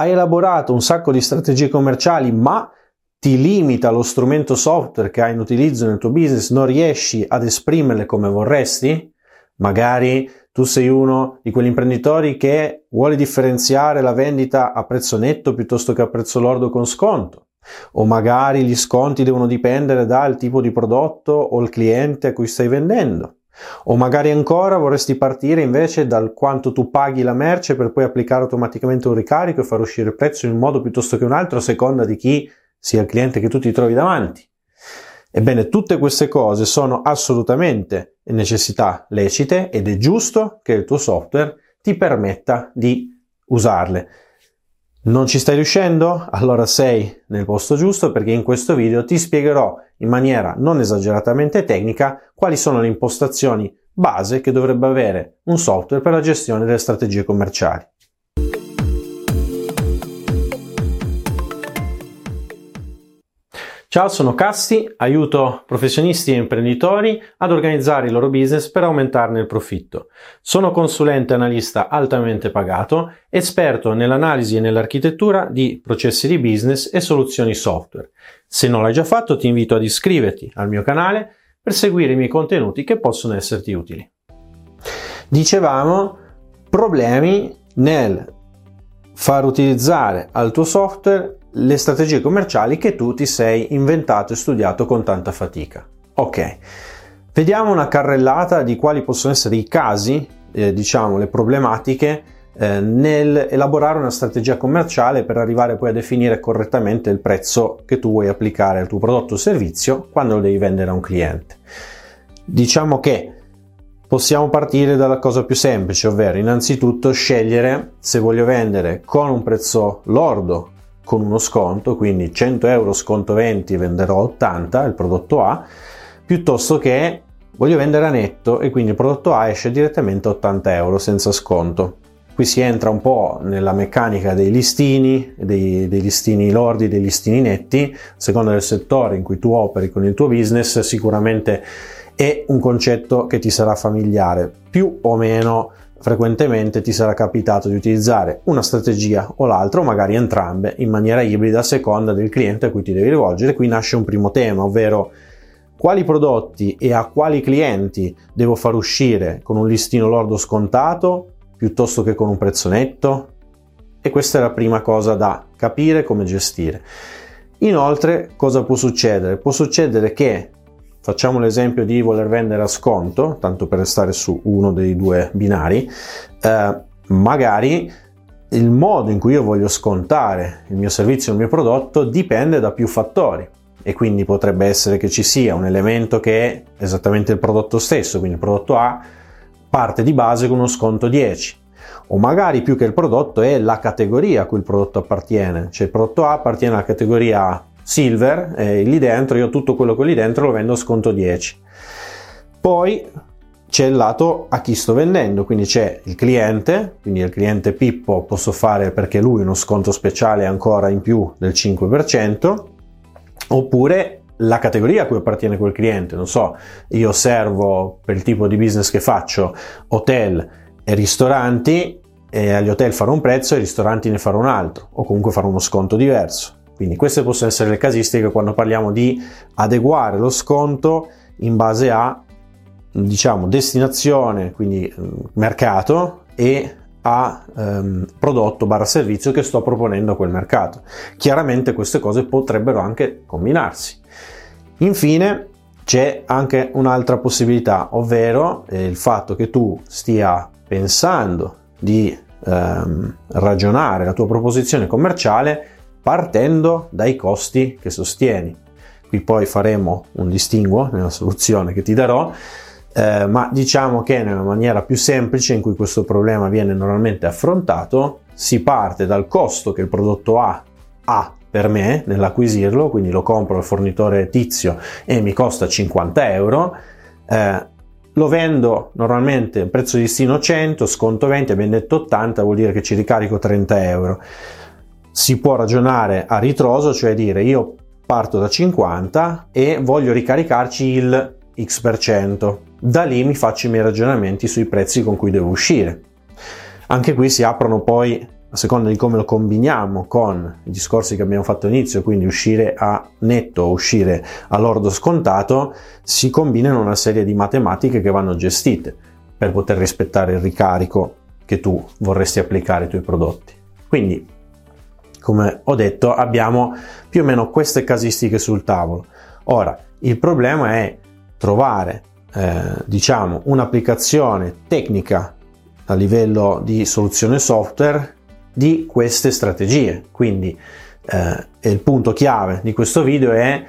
hai elaborato un sacco di strategie commerciali, ma ti limita lo strumento software che hai in utilizzo nel tuo business, non riesci ad esprimerle come vorresti? Magari tu sei uno di quegli imprenditori che vuole differenziare la vendita a prezzo netto piuttosto che a prezzo lordo con sconto. O magari gli sconti devono dipendere dal tipo di prodotto o il cliente a cui stai vendendo. O magari ancora vorresti partire invece dal quanto tu paghi la merce per poi applicare automaticamente un ricarico e far uscire il prezzo in un modo piuttosto che un altro a seconda di chi sia il cliente che tu ti trovi davanti. Ebbene, tutte queste cose sono assolutamente necessità lecite ed è giusto che il tuo software ti permetta di usarle. Non ci stai riuscendo? Allora sei nel posto giusto perché in questo video ti spiegherò in maniera non esageratamente tecnica quali sono le impostazioni base che dovrebbe avere un software per la gestione delle strategie commerciali. Ciao, sono Casti, aiuto professionisti e imprenditori ad organizzare il loro business per aumentarne il profitto. Sono consulente analista altamente pagato, esperto nell'analisi e nell'architettura di processi di business e soluzioni software. Se non l'hai già fatto ti invito ad iscriverti al mio canale per seguire i miei contenuti che possono esserti utili. Dicevamo problemi nel far utilizzare al tuo software le strategie commerciali che tu ti sei inventato e studiato con tanta fatica. Ok, vediamo una carrellata di quali possono essere i casi, eh, diciamo, le problematiche eh, nel elaborare una strategia commerciale per arrivare poi a definire correttamente il prezzo che tu vuoi applicare al tuo prodotto o servizio quando lo devi vendere a un cliente. Diciamo che possiamo partire dalla cosa più semplice, ovvero innanzitutto scegliere se voglio vendere con un prezzo lordo con uno sconto, quindi 100 euro sconto 20 venderò 80 il prodotto A, piuttosto che voglio vendere a netto e quindi il prodotto A esce direttamente a 80 euro senza sconto. Qui si entra un po' nella meccanica dei listini, dei, dei listini lordi, dei listini netti, a seconda del settore in cui tu operi con il tuo business, sicuramente è un concetto che ti sarà familiare, più o meno frequentemente ti sarà capitato di utilizzare una strategia o l'altra o magari entrambe in maniera ibrida a seconda del cliente a cui ti devi rivolgere. Qui nasce un primo tema, ovvero quali prodotti e a quali clienti devo far uscire con un listino lordo scontato piuttosto che con un prezzo netto? E questa è la prima cosa da capire come gestire. Inoltre, cosa può succedere? Può succedere che Facciamo l'esempio di voler vendere a sconto, tanto per restare su uno dei due binari, eh, magari il modo in cui io voglio scontare il mio servizio, il mio prodotto, dipende da più fattori. E quindi potrebbe essere che ci sia un elemento che è esattamente il prodotto stesso, quindi il prodotto A parte di base con uno sconto 10 o magari più che il prodotto è la categoria a cui il prodotto appartiene, cioè il prodotto A appartiene alla categoria silver eh, lì dentro io tutto quello che ho lì dentro lo vendo a sconto 10 poi c'è il lato a chi sto vendendo quindi c'è il cliente quindi il cliente Pippo posso fare perché lui uno sconto speciale ancora in più del 5% oppure la categoria a cui appartiene quel cliente non so io servo per il tipo di business che faccio hotel e ristoranti e agli hotel farò un prezzo e ai ristoranti ne farò un altro o comunque farò uno sconto diverso quindi queste possono essere le casistiche quando parliamo di adeguare lo sconto in base a diciamo destinazione, quindi eh, mercato e a ehm, prodotto barra servizio che sto proponendo a quel mercato. Chiaramente queste cose potrebbero anche combinarsi. Infine c'è anche un'altra possibilità, ovvero eh, il fatto che tu stia pensando di ehm, ragionare la tua proposizione commerciale partendo dai costi che sostieni. Qui poi faremo un distinguo nella soluzione che ti darò, eh, ma diciamo che nella maniera più semplice in cui questo problema viene normalmente affrontato, si parte dal costo che il prodotto ha, ha per me nell'acquisirlo, quindi lo compro al fornitore tizio e mi costa 50 euro, eh, lo vendo normalmente prezzo di listino 100, sconto 20, abbiamo detto 80, vuol dire che ci ricarico 30 euro si può ragionare a ritroso, cioè dire io parto da 50 e voglio ricaricarci il x%. Da lì mi faccio i miei ragionamenti sui prezzi con cui devo uscire. Anche qui si aprono poi a seconda di come lo combiniamo con i discorsi che abbiamo fatto all'inizio, quindi uscire a netto o uscire a lordo scontato, si combinano una serie di matematiche che vanno gestite per poter rispettare il ricarico che tu vorresti applicare ai tuoi prodotti. Quindi, come ho detto, abbiamo più o meno queste casistiche sul tavolo. Ora, il problema è trovare, eh, diciamo, un'applicazione tecnica a livello di soluzione software di queste strategie. Quindi eh, il punto chiave di questo video è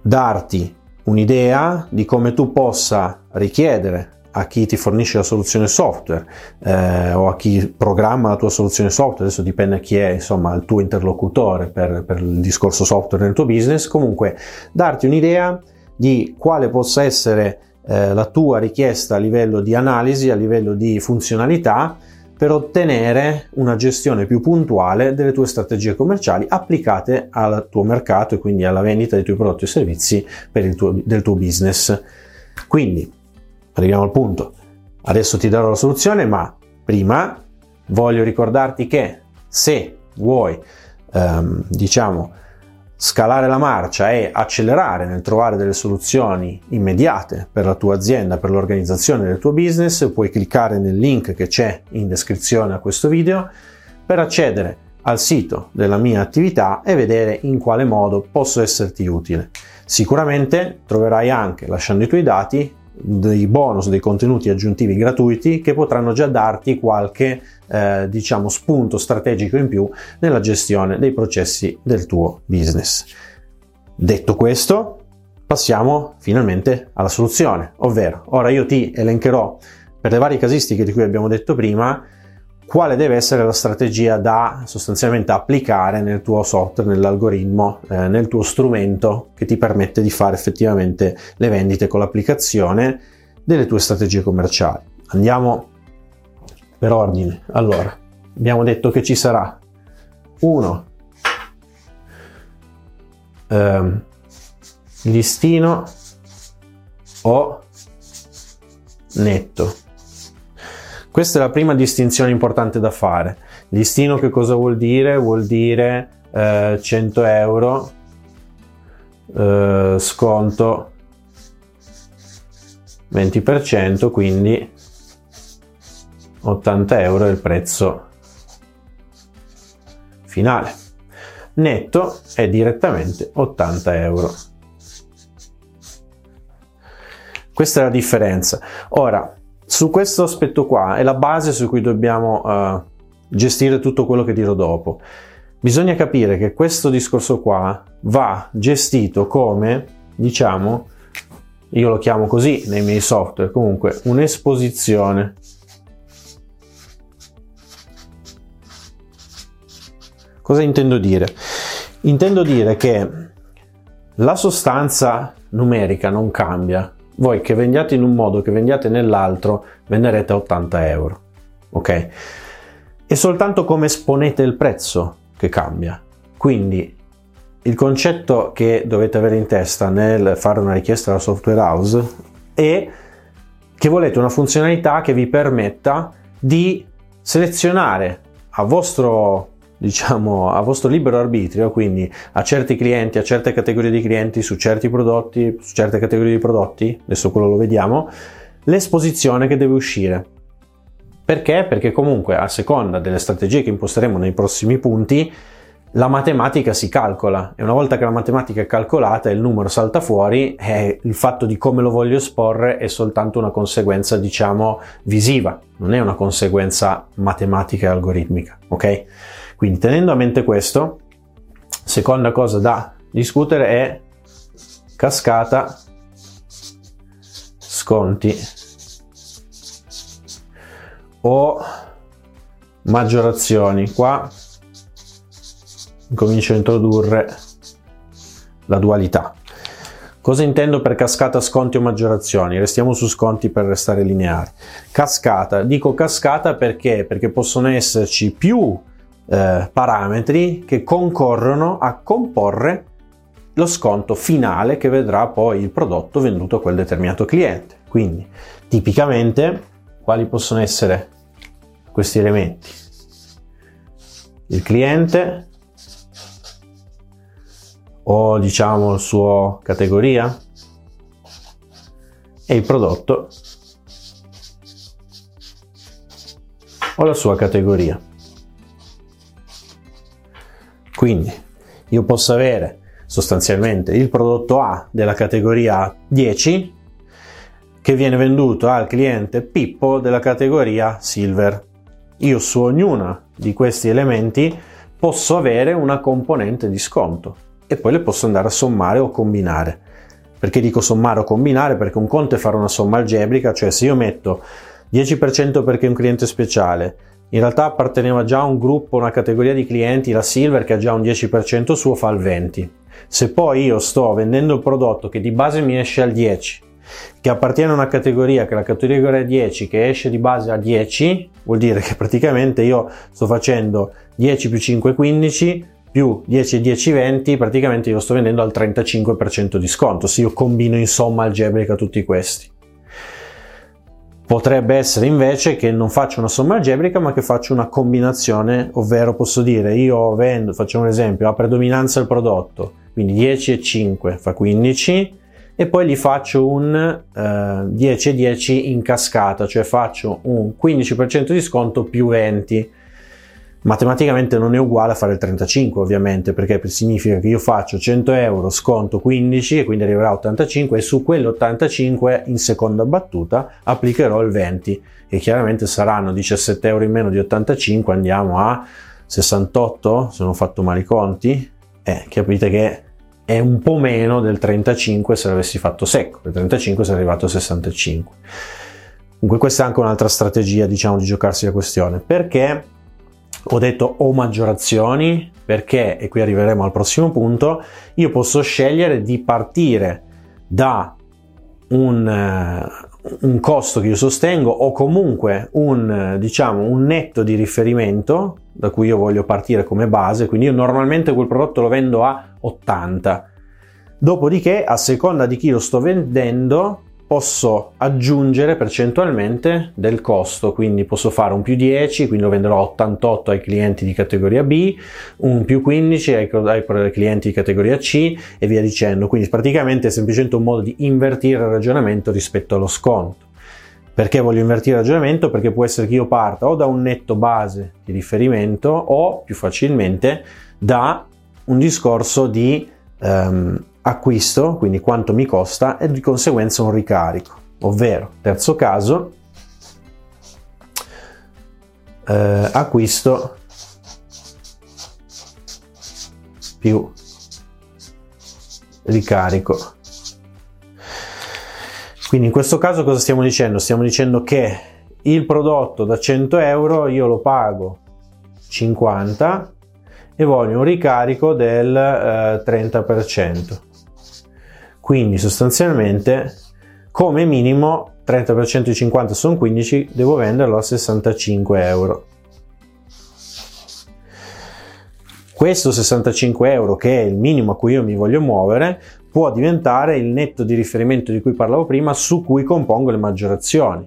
darti un'idea di come tu possa richiedere a chi ti fornisce la soluzione software eh, o a chi programma la tua soluzione software, adesso dipende a chi è insomma il tuo interlocutore per, per il discorso software nel tuo business, comunque darti un'idea di quale possa essere eh, la tua richiesta a livello di analisi, a livello di funzionalità per ottenere una gestione più puntuale delle tue strategie commerciali applicate al tuo mercato e quindi alla vendita dei tuoi prodotti e servizi tuo, del tuo business. Quindi, arriviamo al punto. Adesso ti darò la soluzione, ma prima voglio ricordarti che se vuoi, ehm, diciamo, scalare la marcia e accelerare nel trovare delle soluzioni immediate per la tua azienda, per l'organizzazione del tuo business, puoi cliccare nel link che c'è in descrizione a questo video per accedere al sito della mia attività e vedere in quale modo posso esserti utile. Sicuramente troverai anche, lasciando i tuoi dati, dei bonus, dei contenuti aggiuntivi gratuiti che potranno già darti qualche eh, diciamo spunto strategico in più nella gestione dei processi del tuo business. Detto questo, passiamo finalmente alla soluzione, ovvero ora io ti elencherò per le varie casistiche di cui abbiamo detto prima quale deve essere la strategia da sostanzialmente applicare nel tuo software, nell'algoritmo, eh, nel tuo strumento che ti permette di fare effettivamente le vendite con l'applicazione delle tue strategie commerciali. Andiamo per ordine. Allora, abbiamo detto che ci sarà uno ehm, listino o netto questa è la prima distinzione importante da fare. Listino che cosa vuol dire? Vuol dire eh, 100 euro eh, sconto 20%, quindi 80 euro è il prezzo finale. Netto è direttamente 80 euro. Questa è la differenza. Ora, su questo aspetto qua è la base su cui dobbiamo uh, gestire tutto quello che dirò dopo. Bisogna capire che questo discorso qua va gestito come, diciamo, io lo chiamo così nei miei software, comunque un'esposizione. Cosa intendo dire? Intendo dire che la sostanza numerica non cambia, voi che vendiate in un modo, che vendiate nell'altro, venderete a 80 euro. Ok? È soltanto come esponete il prezzo che cambia. Quindi il concetto che dovete avere in testa nel fare una richiesta alla software house è che volete una funzionalità che vi permetta di selezionare a vostro diciamo a vostro libero arbitrio, quindi a certi clienti, a certe categorie di clienti, su certi prodotti, su certe categorie di prodotti, adesso quello lo vediamo, l'esposizione che deve uscire. Perché? Perché comunque a seconda delle strategie che imposteremo nei prossimi punti, la matematica si calcola e una volta che la matematica è calcolata e il numero salta fuori, eh, il fatto di come lo voglio esporre è soltanto una conseguenza, diciamo, visiva, non è una conseguenza matematica e algoritmica, ok? Quindi tenendo a mente questo, seconda cosa da discutere è cascata sconti o maggiorazioni. Qua comincio a introdurre la dualità. Cosa intendo per cascata sconti o maggiorazioni? Restiamo su sconti per restare lineari. Cascata, dico cascata perché? Perché possono esserci più eh, parametri che concorrono a comporre lo sconto finale che vedrà poi il prodotto venduto a quel determinato cliente. Quindi, tipicamente, quali possono essere questi elementi? il cliente o diciamo il suo categoria e il prodotto o la sua categoria. Quindi io posso avere sostanzialmente il prodotto A della categoria 10 che viene venduto al cliente Pippo della categoria Silver. Io su ognuna di questi elementi posso avere una componente di sconto e poi le posso andare a sommare o combinare. Perché dico sommare o combinare? Perché un conto è fare una somma algebrica, cioè se io metto 10% perché è un cliente speciale, in realtà apparteneva già a un gruppo, una categoria di clienti, la Silver, che ha già un 10% suo, fa il 20%. Se poi io sto vendendo il prodotto che di base mi esce al 10%, che appartiene a una categoria che è la categoria 10 che esce di base a 10 vuol dire che praticamente io sto facendo 10 più 5 15 più 10 10 20 praticamente io sto vendendo al 35% di sconto se io combino in somma algebrica tutti questi Potrebbe essere invece che non faccio una somma algebrica ma che faccio una combinazione, ovvero posso dire io vendo, facciamo un esempio, a predominanza il prodotto, quindi 10 e 5 fa 15 e poi gli faccio un eh, 10 e 10 in cascata, cioè faccio un 15% di sconto più 20 matematicamente non è uguale a fare il 35 ovviamente perché significa che io faccio 100 euro sconto 15 e quindi arriverà a 85 e su quell'85 in seconda battuta applicherò il 20 e chiaramente saranno 17 euro in meno di 85 andiamo a 68 se non ho fatto male i conti. Eh, capite che è un po' meno del 35 se l'avessi fatto secco il 35 sarebbe arrivato a 65 comunque questa è anche un'altra strategia diciamo di giocarsi la questione. Perché ho detto o maggiorazioni perché, e qui arriveremo al prossimo punto, io posso scegliere di partire da un, uh, un costo che io sostengo o comunque un, diciamo, un netto di riferimento da cui io voglio partire come base, quindi io normalmente quel prodotto lo vendo a 80. Dopodiché, a seconda di chi lo sto vendendo, posso aggiungere percentualmente del costo, quindi posso fare un più 10, quindi lo venderò a 88 ai clienti di categoria B, un più 15 ai, ai clienti di categoria C e via dicendo. Quindi praticamente è semplicemente un modo di invertire il ragionamento rispetto allo sconto. Perché voglio invertire il ragionamento? Perché può essere che io parta o da un netto base di riferimento o più facilmente da un discorso di um, acquisto, quindi quanto mi costa, e di conseguenza un ricarico. Ovvero, terzo caso, eh, acquisto più ricarico. Quindi in questo caso cosa stiamo dicendo? Stiamo dicendo che il prodotto da 100 euro io lo pago 50 e voglio un ricarico del eh, 30%. Quindi sostanzialmente come minimo 30% di 50 sono 15, devo venderlo a 65 euro. Questo 65 euro, che è il minimo a cui io mi voglio muovere, può diventare il netto di riferimento di cui parlavo prima, su cui compongo le maggiorazioni.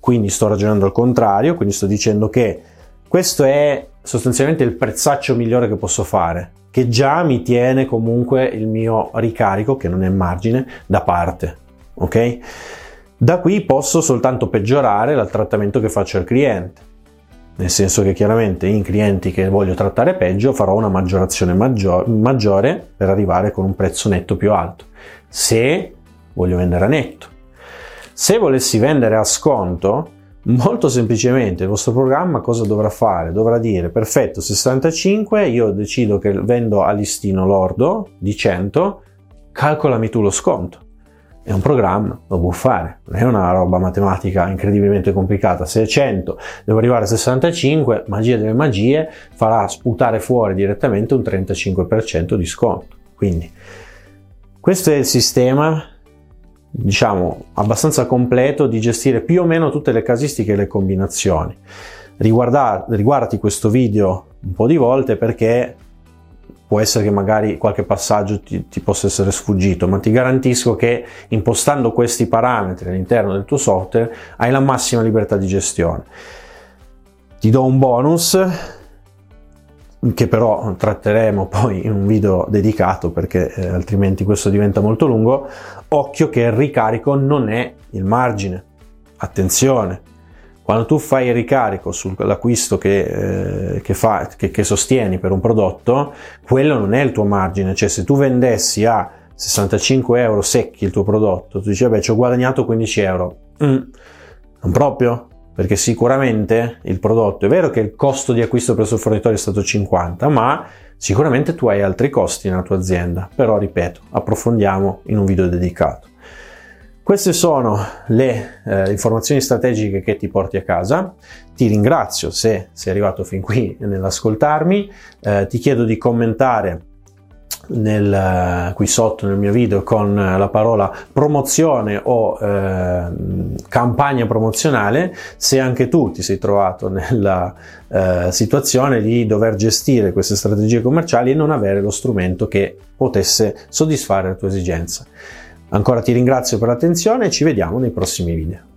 Quindi sto ragionando al contrario, quindi sto dicendo che questo è sostanzialmente il prezzaccio migliore che posso fare che già mi tiene comunque il mio ricarico, che non è margine, da parte. Ok? Da qui posso soltanto peggiorare il trattamento che faccio al cliente. Nel senso che chiaramente in clienti che voglio trattare peggio farò una maggiorazione maggior- maggiore per arrivare con un prezzo netto più alto. Se voglio vendere a netto. Se volessi vendere a sconto, Molto semplicemente il vostro programma cosa dovrà fare? Dovrà dire perfetto 65, io decido che vendo a listino lordo di 100, calcolami tu lo sconto. È un programma, lo può fare, non è una roba matematica incredibilmente complicata. Se è 100, devo arrivare a 65, magia delle magie, farà sputare fuori direttamente un 35% di sconto. Quindi questo è il sistema diciamo abbastanza completo di gestire più o meno tutte le casistiche e le combinazioni. Riguarda, riguardati questo video un po' di volte perché può essere che magari qualche passaggio ti, ti, possa essere sfuggito, ma ti garantisco che impostando questi parametri all'interno del tuo software hai la massima libertà di gestione. Ti do un bonus, che però tratteremo poi in un video dedicato perché eh, altrimenti questo diventa molto lungo, occhio che il ricarico non è il margine. Attenzione, quando tu fai il ricarico sull'acquisto che, eh, che, fa, che, che sostieni per un prodotto, quello non è il tuo margine, cioè se tu vendessi a 65 euro secchi il tuo prodotto, tu dici vabbè ci ho guadagnato 15 euro, mm, non proprio, perché sicuramente il prodotto è vero che il costo di acquisto presso il fornitore è stato 50, ma sicuramente tu hai altri costi nella tua azienda. Però ripeto, approfondiamo in un video dedicato. Queste sono le eh, informazioni strategiche che ti porti a casa. Ti ringrazio se sei arrivato fin qui nell'ascoltarmi. Eh, ti chiedo di commentare nel, qui sotto nel mio video con la parola promozione o eh, campagna promozionale se anche tu ti sei trovato nella eh, situazione di dover gestire queste strategie commerciali e non avere lo strumento che potesse soddisfare la tua esigenza. Ancora ti ringrazio per l'attenzione e ci vediamo nei prossimi video.